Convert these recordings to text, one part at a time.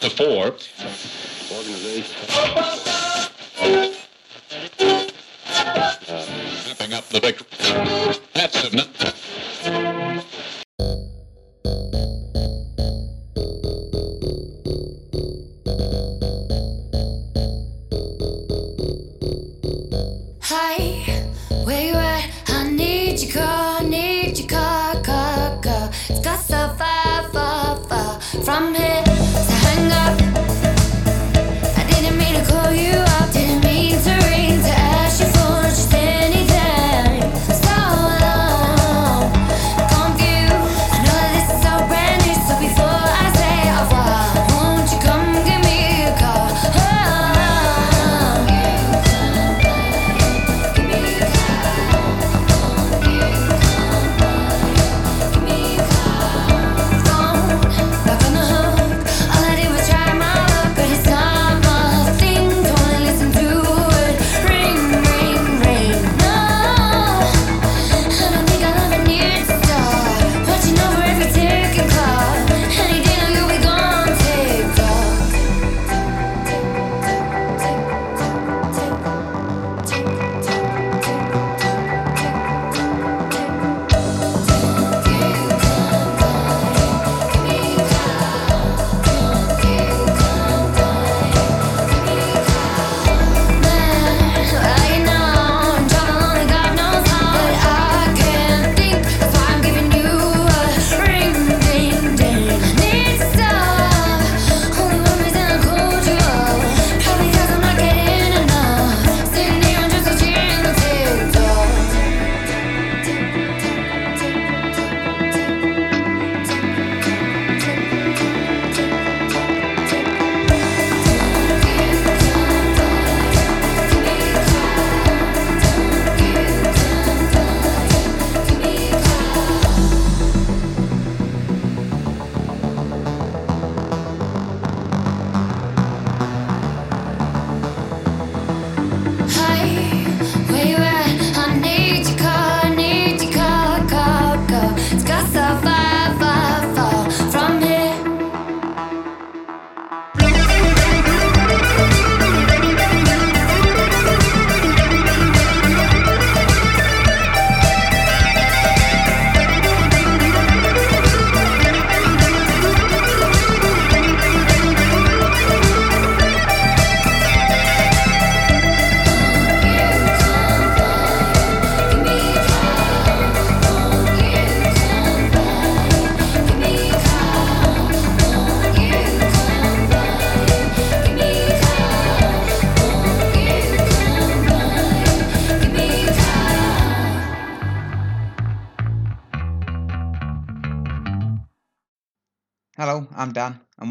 to four. Organization. Uh, Wrapping up the victory. That's enough.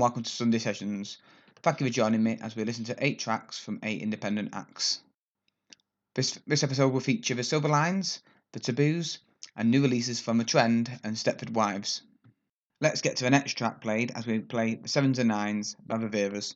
welcome to Sunday Sessions. Thank you for joining me as we listen to eight tracks from eight independent acts. This, this episode will feature The Silver Lines, The Taboos, and new releases from The Trend and Stepford Wives. Let's get to the next track played as we play The Sevens and Nines by The Veras.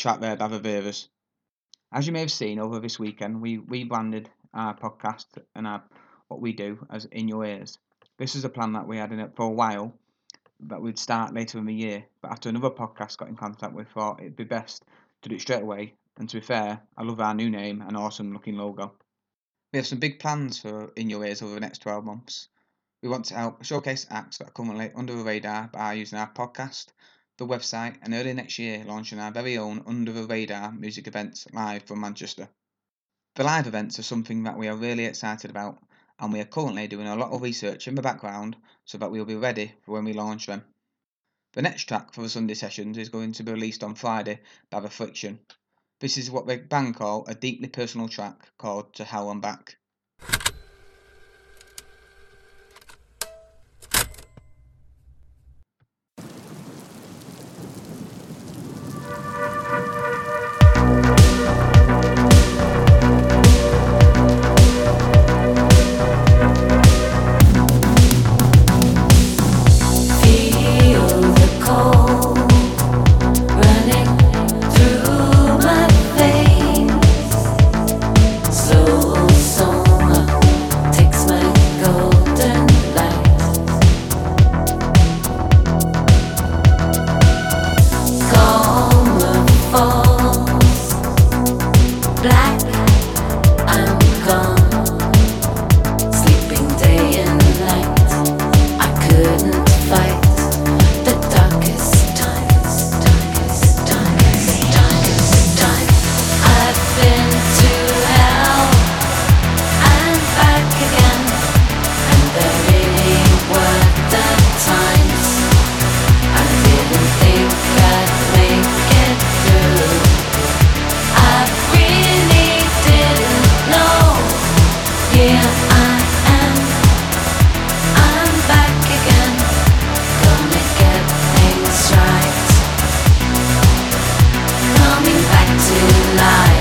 Track there by the Veras. As you may have seen over this weekend, we rebranded our podcast and our what we do as In Your Ears. This is a plan that we had in it for a while that we'd start later in the year, but after another podcast got in contact, we thought it'd be best to do it straight away. And to be fair, I love our new name and awesome looking logo. We have some big plans for In Your Ears over the next 12 months. We want to help showcase acts that are currently under the radar by using our podcast, the website, and early next year launching our very own under the radar music events live from Manchester. The live events are something that we are really excited about, and we are currently doing a lot of research in the background so that we'll be ready for when we launch them. The next track for the Sunday sessions is going to be released on Friday by The Friction. This is what the band call a deeply personal track called To Hell and Back. tonight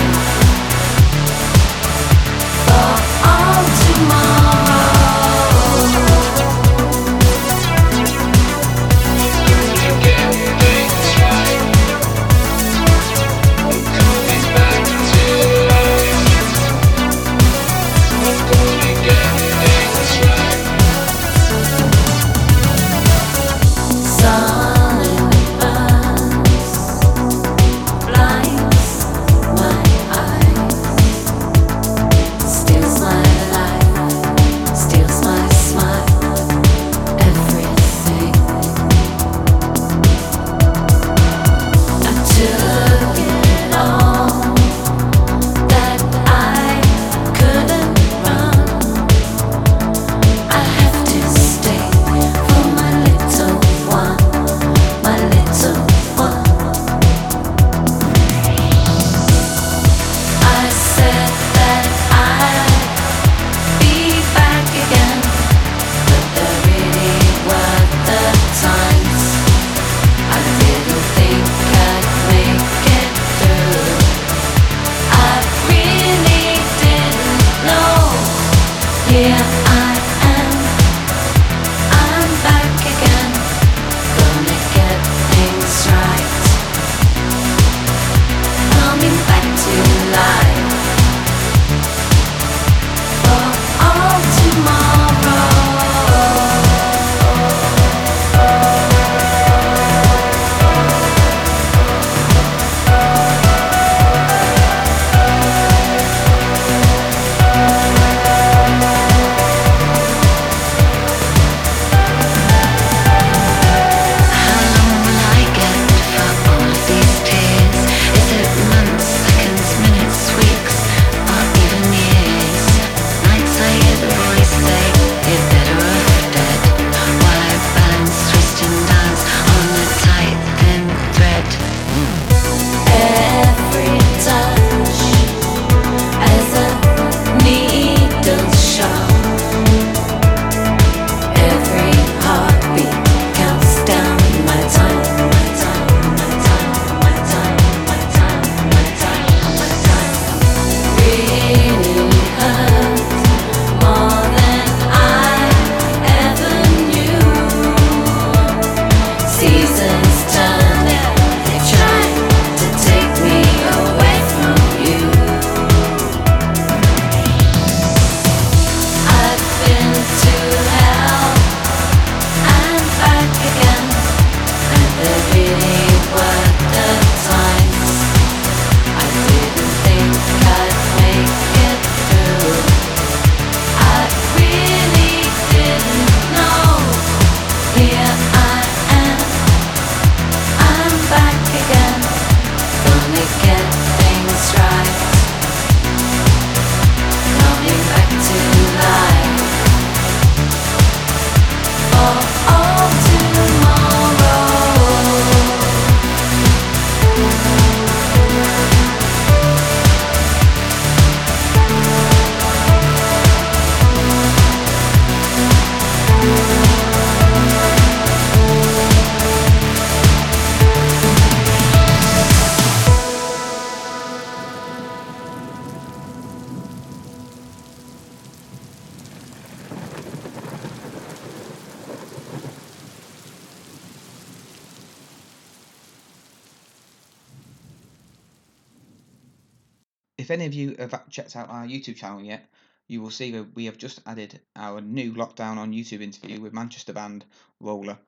have checked out our YouTube channel yet, you will see that we have just added our new Lockdown on YouTube interview with Manchester band Roller.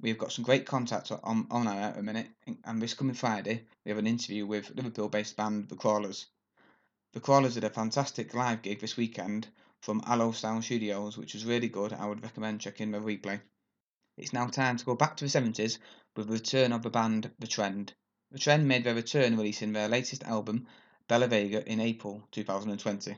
We have got some great contacts on, on our at a minute, and this coming Friday, we have an interview with Liverpool based band The Crawlers. The Crawlers did a fantastic live gig this weekend from Allo Sound Studios, which was really good. I would recommend checking the replay. It's now time to go back to the 70s with the return of the band The Trend. The Trend made their return releasing their latest album, Bella Vega, in April 2020.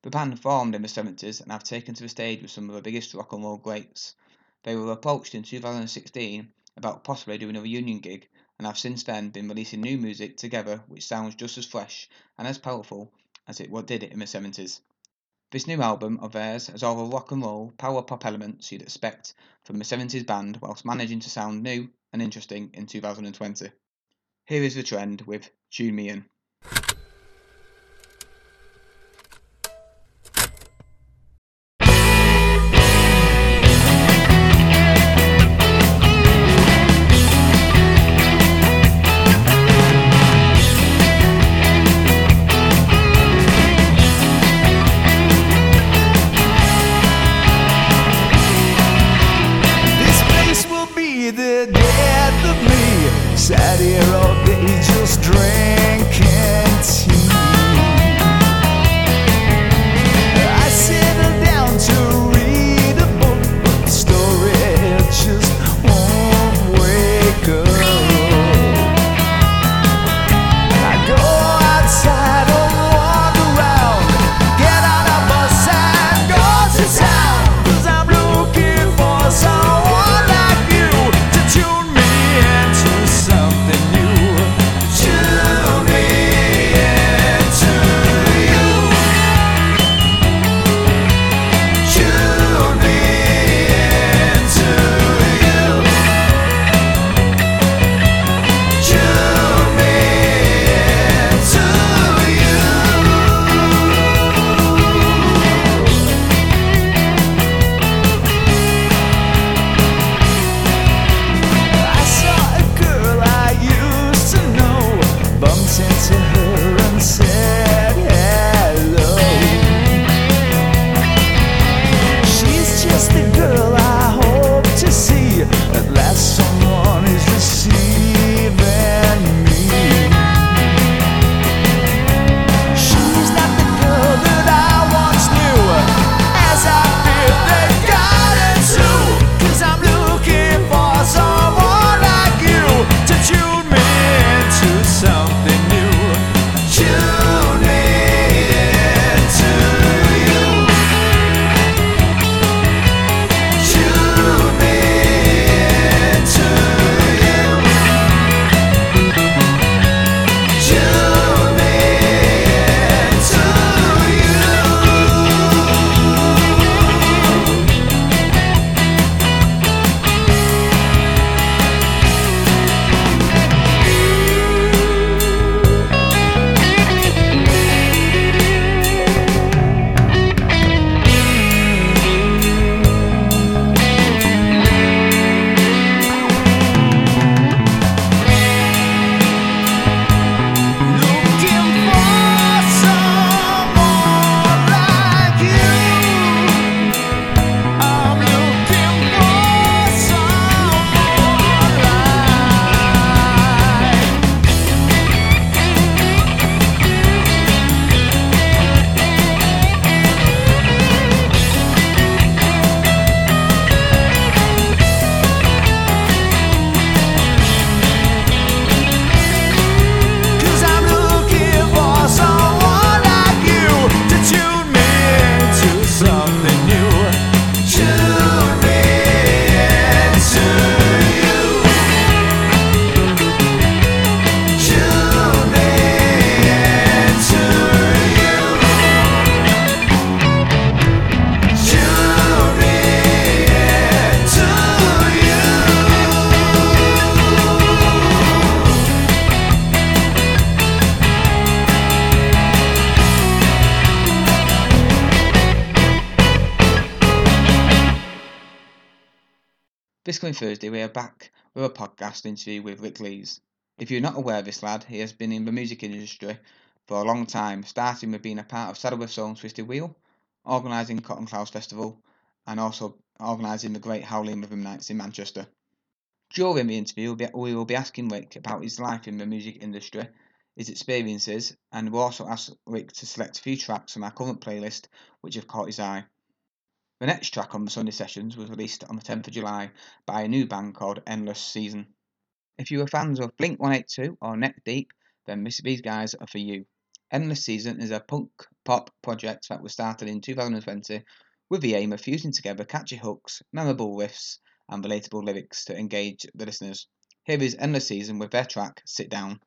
The band formed in the 70s and have taken to the stage with some of the biggest rock and roll greats. They were approached in 2016 about possibly doing a reunion gig and have since then been releasing new music together which sounds just as fresh and as powerful as it did it in the 70s. This new album of theirs has all the rock and roll, power pop elements you'd expect from the 70s band whilst managing to sound new and interesting in 2020. Here is the trend with Tune Me In you coming Thursday, we are back with a podcast interview with Rick Lees. If you're not aware of this lad, he has been in the music industry for a long time, starting with being a part of Saddleworth Zone's Twisted Wheel, organising Cotton Clouds Festival, and also organising the Great Howling Rhythm Nights in Manchester. During the interview, we will be asking Rick about his life in the music industry, his experiences, and we'll also ask Rick to select a few tracks from our current playlist which have caught his eye. The next track on the Sunday sessions was released on the 10th of July by a new band called Endless Season. If you are fans of Blink 182 or Neck Deep, then these guys are for you. Endless Season is a punk pop project that was started in 2020 with the aim of fusing together catchy hooks, memorable riffs, and relatable lyrics to engage the listeners. Here is Endless Season with their track Sit Down.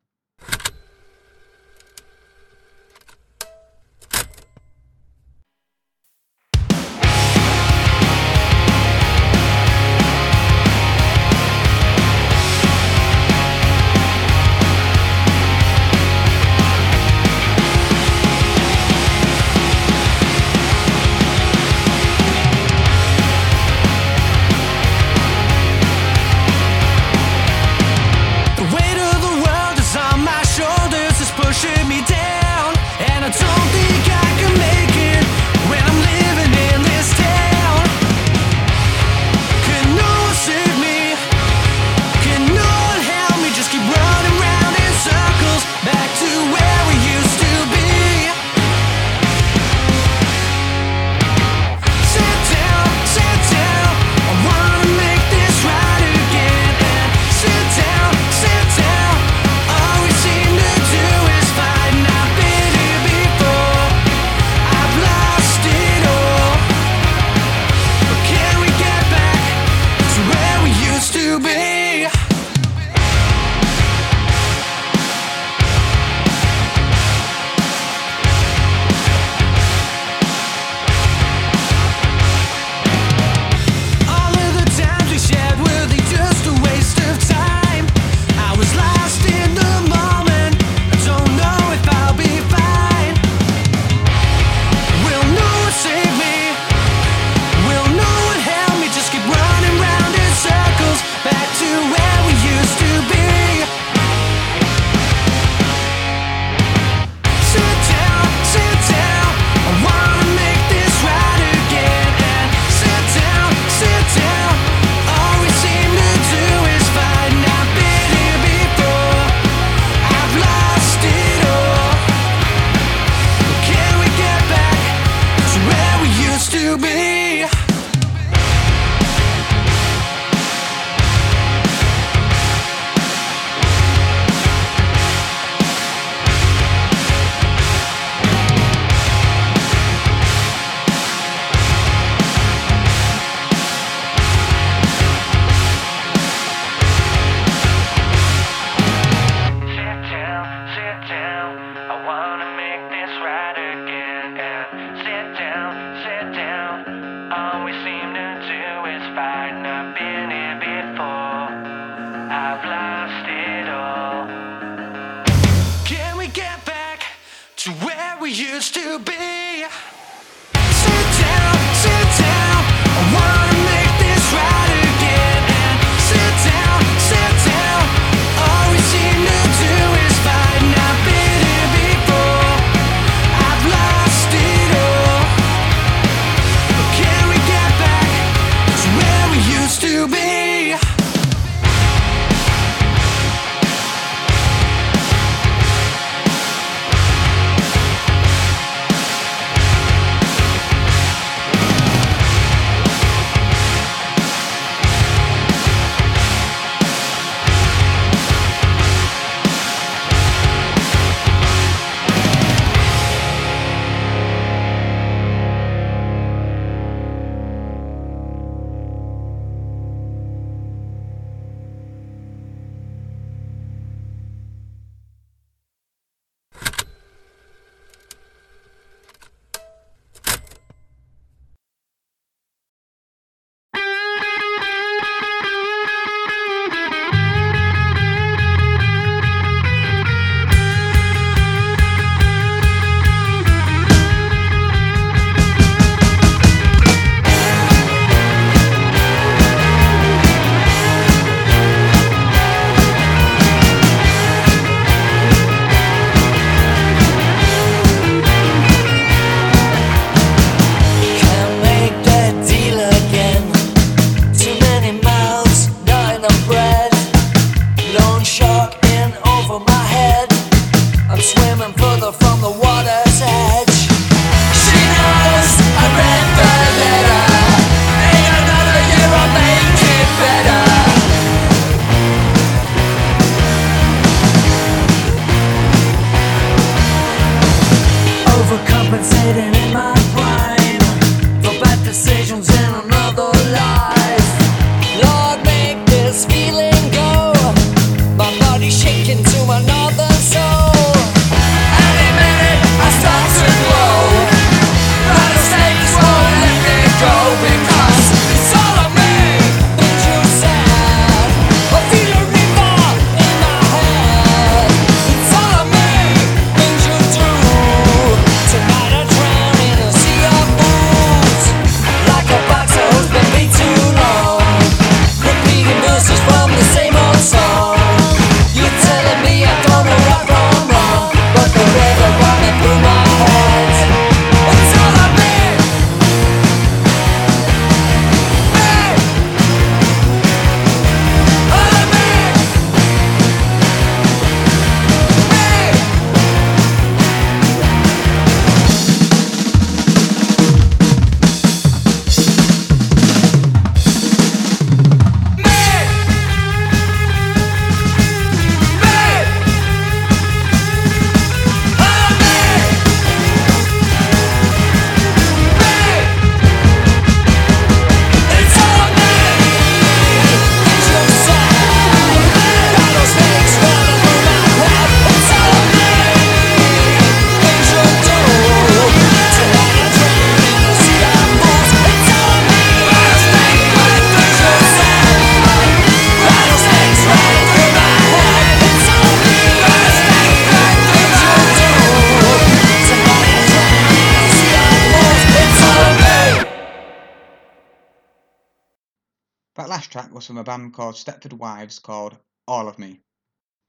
That last track was from a band called Stepford Wives called All of Me.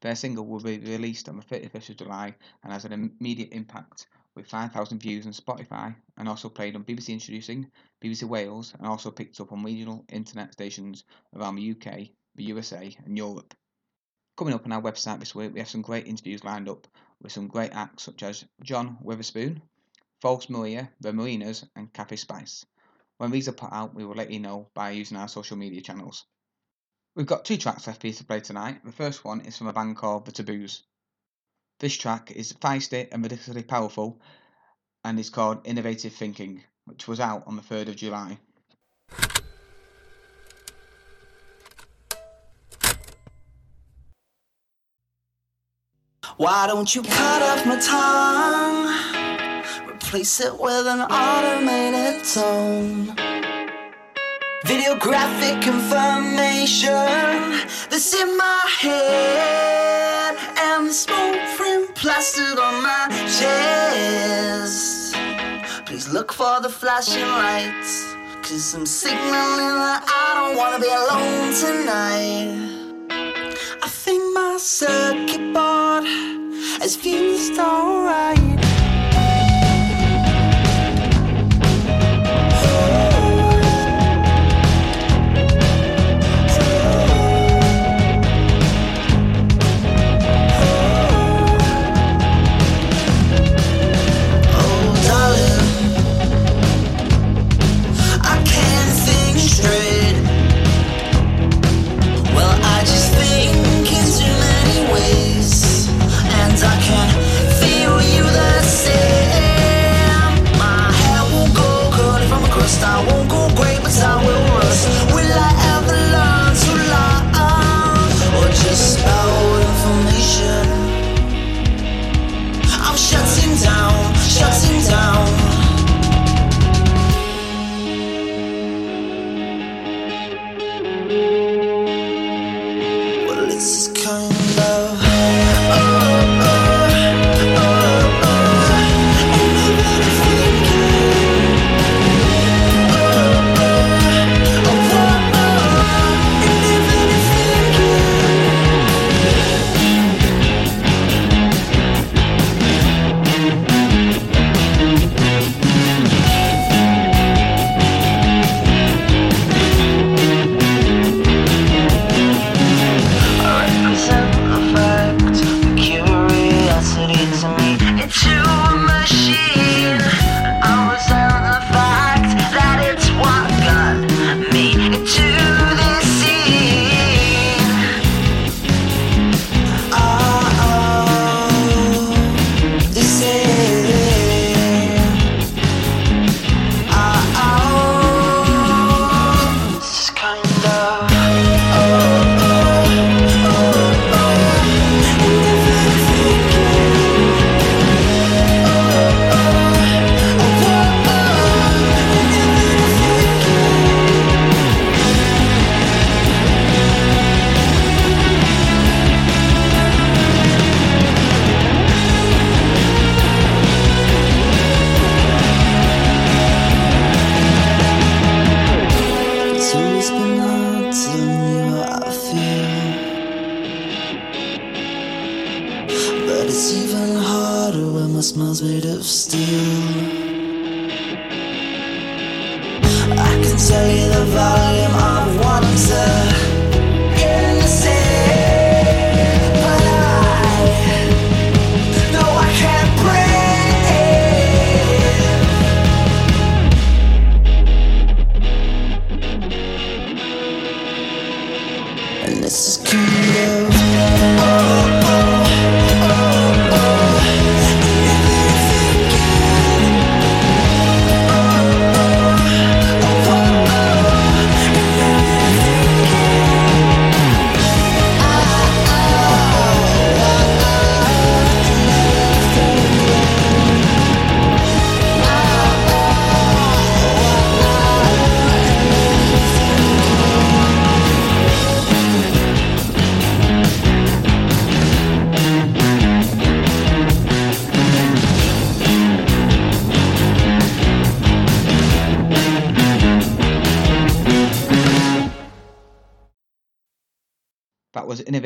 Their single will be released on the 31st of July and has an immediate impact with 5,000 views on Spotify and also played on BBC Introducing, BBC Wales, and also picked up on regional internet stations around the UK, the USA, and Europe. Coming up on our website this week, we have some great interviews lined up with some great acts such as John Witherspoon, False Maria, The Marinas, and Cafe Spice. When these are put out, we will let you know by using our social media channels. We've got two tracks left for you to play tonight. The first one is from a band called The Taboos. This track is feisty and ridiculously powerful and is called Innovative Thinking, which was out on the 3rd of July. Why don't you cut off my tongue? Replace it with an automated tone. Videographic information that's in my head. And the smoke print plastered on my chest. Please look for the flashing lights. Cause I'm signaling that I don't wanna be alone tonight. I think my circuit board has fused alright.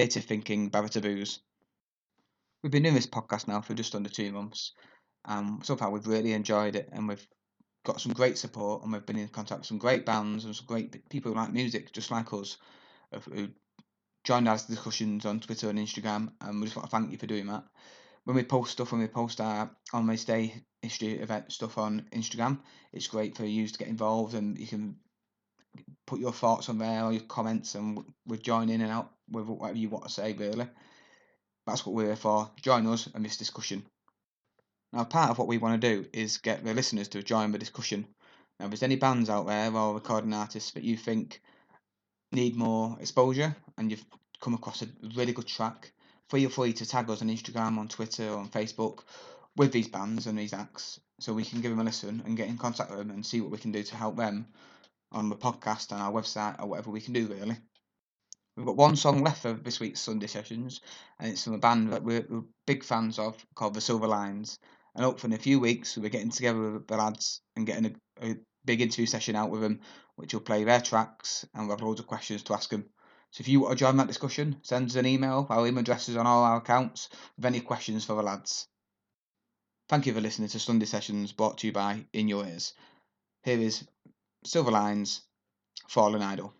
Innovative Thinking by Taboos. We've been doing this podcast now for just under two months, and so far we've really enjoyed it, and we've got some great support, and we've been in contact with some great bands and some great people who like music, just like us, who joined our discussions on Twitter and Instagram, and we just want to thank you for doing that. When we post stuff, when we post our on this day history event stuff on Instagram, it's great for you to get involved, and you can put your thoughts on there or your comments, and we'll join in and out with whatever you want to say. Really, that's what we're here for. Join us in this discussion. Now, part of what we want to do is get the listeners to join the discussion. Now, if there's any bands out there or recording artists that you think need more exposure and you've come across a really good track, feel free to tag us on Instagram, on Twitter, on Facebook with these bands and these acts so we can give them a listen and get in contact with them and see what we can do to help them on the podcast and our website or whatever we can do, really. We've got one song left for this week's Sunday sessions, and it's from a band that we're, we're big fans of called The Silver Lines. And hopefully, in a few weeks, we'll be getting together with the lads and getting a, a big interview session out with them, which will play their tracks and we'll have loads of questions to ask them. So if you want to join that discussion, send us an email. Our email address is on all our accounts with any questions for the lads. Thank you for listening to Sunday Sessions brought to you by In Your Ears. Here is Silver Lines, Fallen Idol.